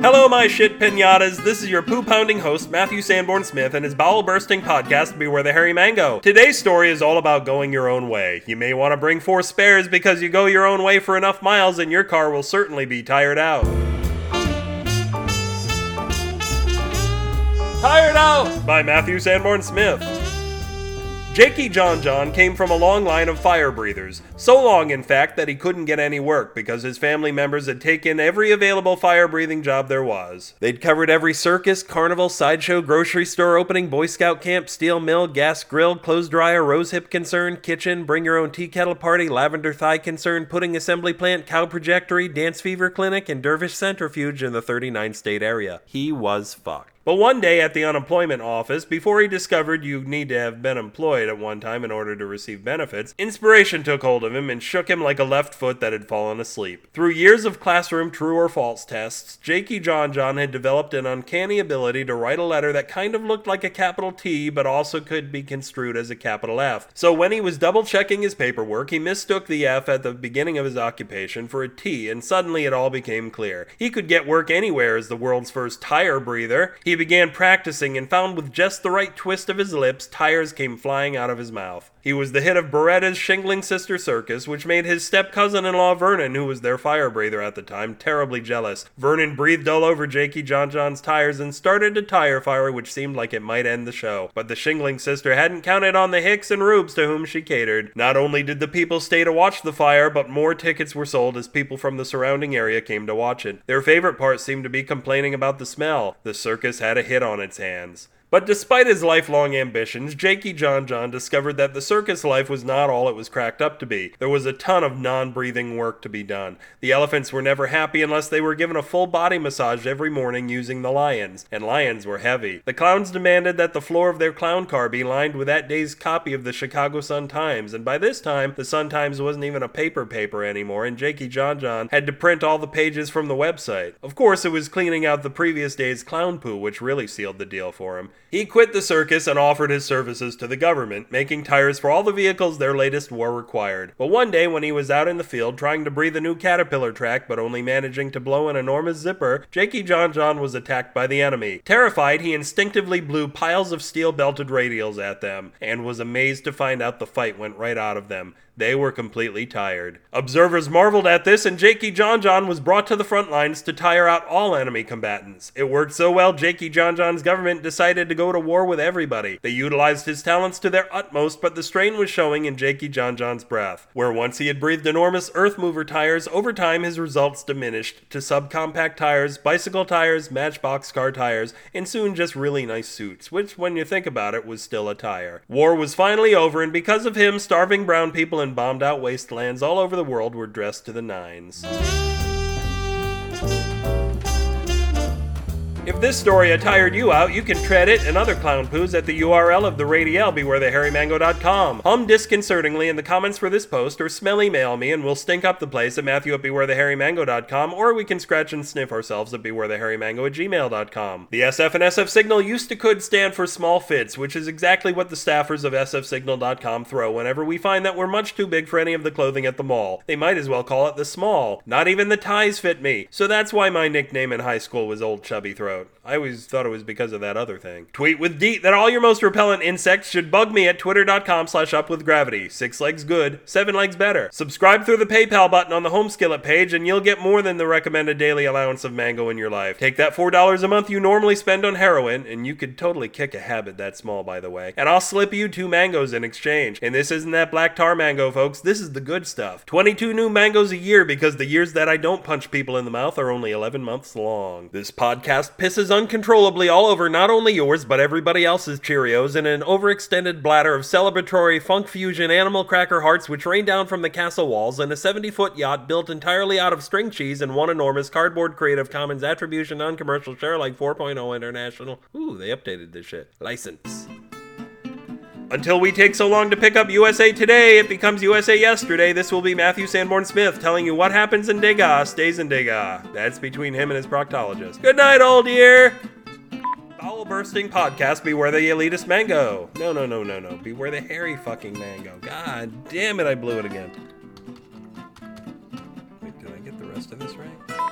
Hello, my shit pinatas. This is your poo pounding host, Matthew Sanborn Smith, and his bowel bursting podcast, Beware the Hairy Mango. Today's story is all about going your own way. You may want to bring four spares because you go your own way for enough miles and your car will certainly be tired out. Tired Out by Matthew Sanborn Smith. Jakey John John came from a long line of fire breathers. So long, in fact, that he couldn't get any work because his family members had taken every available fire breathing job there was. They'd covered every circus, carnival, sideshow, grocery store opening, Boy Scout camp, steel mill, gas grill, clothes dryer, rose hip concern, kitchen, bring your own tea kettle party, lavender thigh concern, pudding assembly plant, cow projectory, dance fever clinic, and dervish centrifuge in the 39 state area. He was fucked. But one day at the unemployment office, before he discovered you need to have been employed at one time in order to receive benefits, inspiration took hold of him and shook him like a left foot that had fallen asleep. Through years of classroom true or false tests, Jakey John John had developed an uncanny ability to write a letter that kind of looked like a capital T but also could be construed as a capital F. So when he was double checking his paperwork, he mistook the F at the beginning of his occupation for a T, and suddenly it all became clear. He could get work anywhere as the world's first tire breather. He began practicing and found with just the right twist of his lips, tires came flying out of his mouth. He was the hit of Beretta's Shingling Sister Circus, which made his step cousin in law Vernon, who was their fire breather at the time, terribly jealous. Vernon breathed all over Jakey John John's tires and started a tire fire which seemed like it might end the show. But the Shingling Sister hadn't counted on the Hicks and Rubes to whom she catered. Not only did the people stay to watch the fire, but more tickets were sold as people from the surrounding area came to watch it. Their favorite part seemed to be complaining about the smell. The circus had a hit on its hands. But despite his lifelong ambitions, Jakey John John discovered that the circus life was not all it was cracked up to be. There was a ton of non breathing work to be done. The elephants were never happy unless they were given a full body massage every morning using the lions, and lions were heavy. The clowns demanded that the floor of their clown car be lined with that day's copy of the Chicago Sun Times, and by this time, the Sun Times wasn't even a paper paper anymore, and Jakey John John had to print all the pages from the website. Of course, it was cleaning out the previous day's clown poo which really sealed the deal for him. He quit the circus and offered his services to the government, making tires for all the vehicles their latest war required. But one day, when he was out in the field trying to breathe a new caterpillar track but only managing to blow an enormous zipper, Jakey John John was attacked by the enemy. Terrified, he instinctively blew piles of steel belted radials at them, and was amazed to find out the fight went right out of them. They were completely tired. Observers marveled at this, and Jakey John John was brought to the front lines to tire out all enemy combatants. It worked so well, Jakey John John's government decided to go to war with everybody. They utilized his talents to their utmost, but the strain was showing in Jakey John John's breath. Where once he had breathed enormous earth mover tires, over time his results diminished to subcompact tires, bicycle tires, matchbox car tires, and soon just really nice suits, which, when you think about it, was still a tire. War was finally over, and because of him, starving brown people in bombed out wastelands all over the world were dressed to the nines. If this story tired you out, you can tread it and other clown poos at the URL of the radial bewarethehairymango.com. Hum disconcertingly in the comments for this post or smell email me and we'll stink up the place at Matthew at bewarethehairymango.com or we can scratch and sniff ourselves at bewarethehairymango at gmail.com. The SF and SF Signal used to could stand for small fits, which is exactly what the staffers of sfsignal.com throw whenever we find that we're much too big for any of the clothing at the mall. They might as well call it the small. Not even the ties fit me. So that's why my nickname in high school was Old Chubby I always thought it was because of that other thing. Tweet with Deet that all your most repellent insects should bug me at twitter.com slash upwithgravity. Six legs good, seven legs better. Subscribe through the PayPal button on the home skillet page and you'll get more than the recommended daily allowance of mango in your life. Take that $4 a month you normally spend on heroin, and you could totally kick a habit that small, by the way. And I'll slip you two mangoes in exchange. And this isn't that black tar mango, folks. This is the good stuff. 22 new mangoes a year because the years that I don't punch people in the mouth are only 11 months long. This podcast pisses uncontrollably all over not only yours but everybody else's Cheerios in an overextended bladder of celebratory funk fusion animal cracker hearts which rain down from the castle walls in a 70 foot yacht built entirely out of string cheese and one enormous cardboard Creative Commons Attribution Non-Commercial Share like 4.0 International. Ooh, they updated this shit. License. Until we take so long to pick up USA Today, it becomes USA Yesterday. This will be Matthew Sanborn Smith telling you what happens in Degas stays in Degas. That's between him and his proctologist. Good night, old dear. Bowel bursting podcast, beware the elitist mango. No, no, no, no, no. Beware the hairy fucking mango. God damn it, I blew it again. Wait, did I get the rest of this right?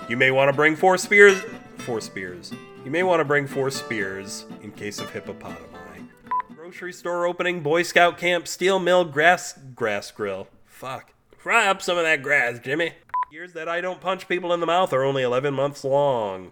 You may want to bring four spears. Four spears. You may want to bring four spears in case of hippopotami. Grocery store opening, Boy Scout camp, steel mill, grass grass grill. Fuck. Fry up some of that grass, Jimmy. Years that I don't punch people in the mouth are only 11 months long.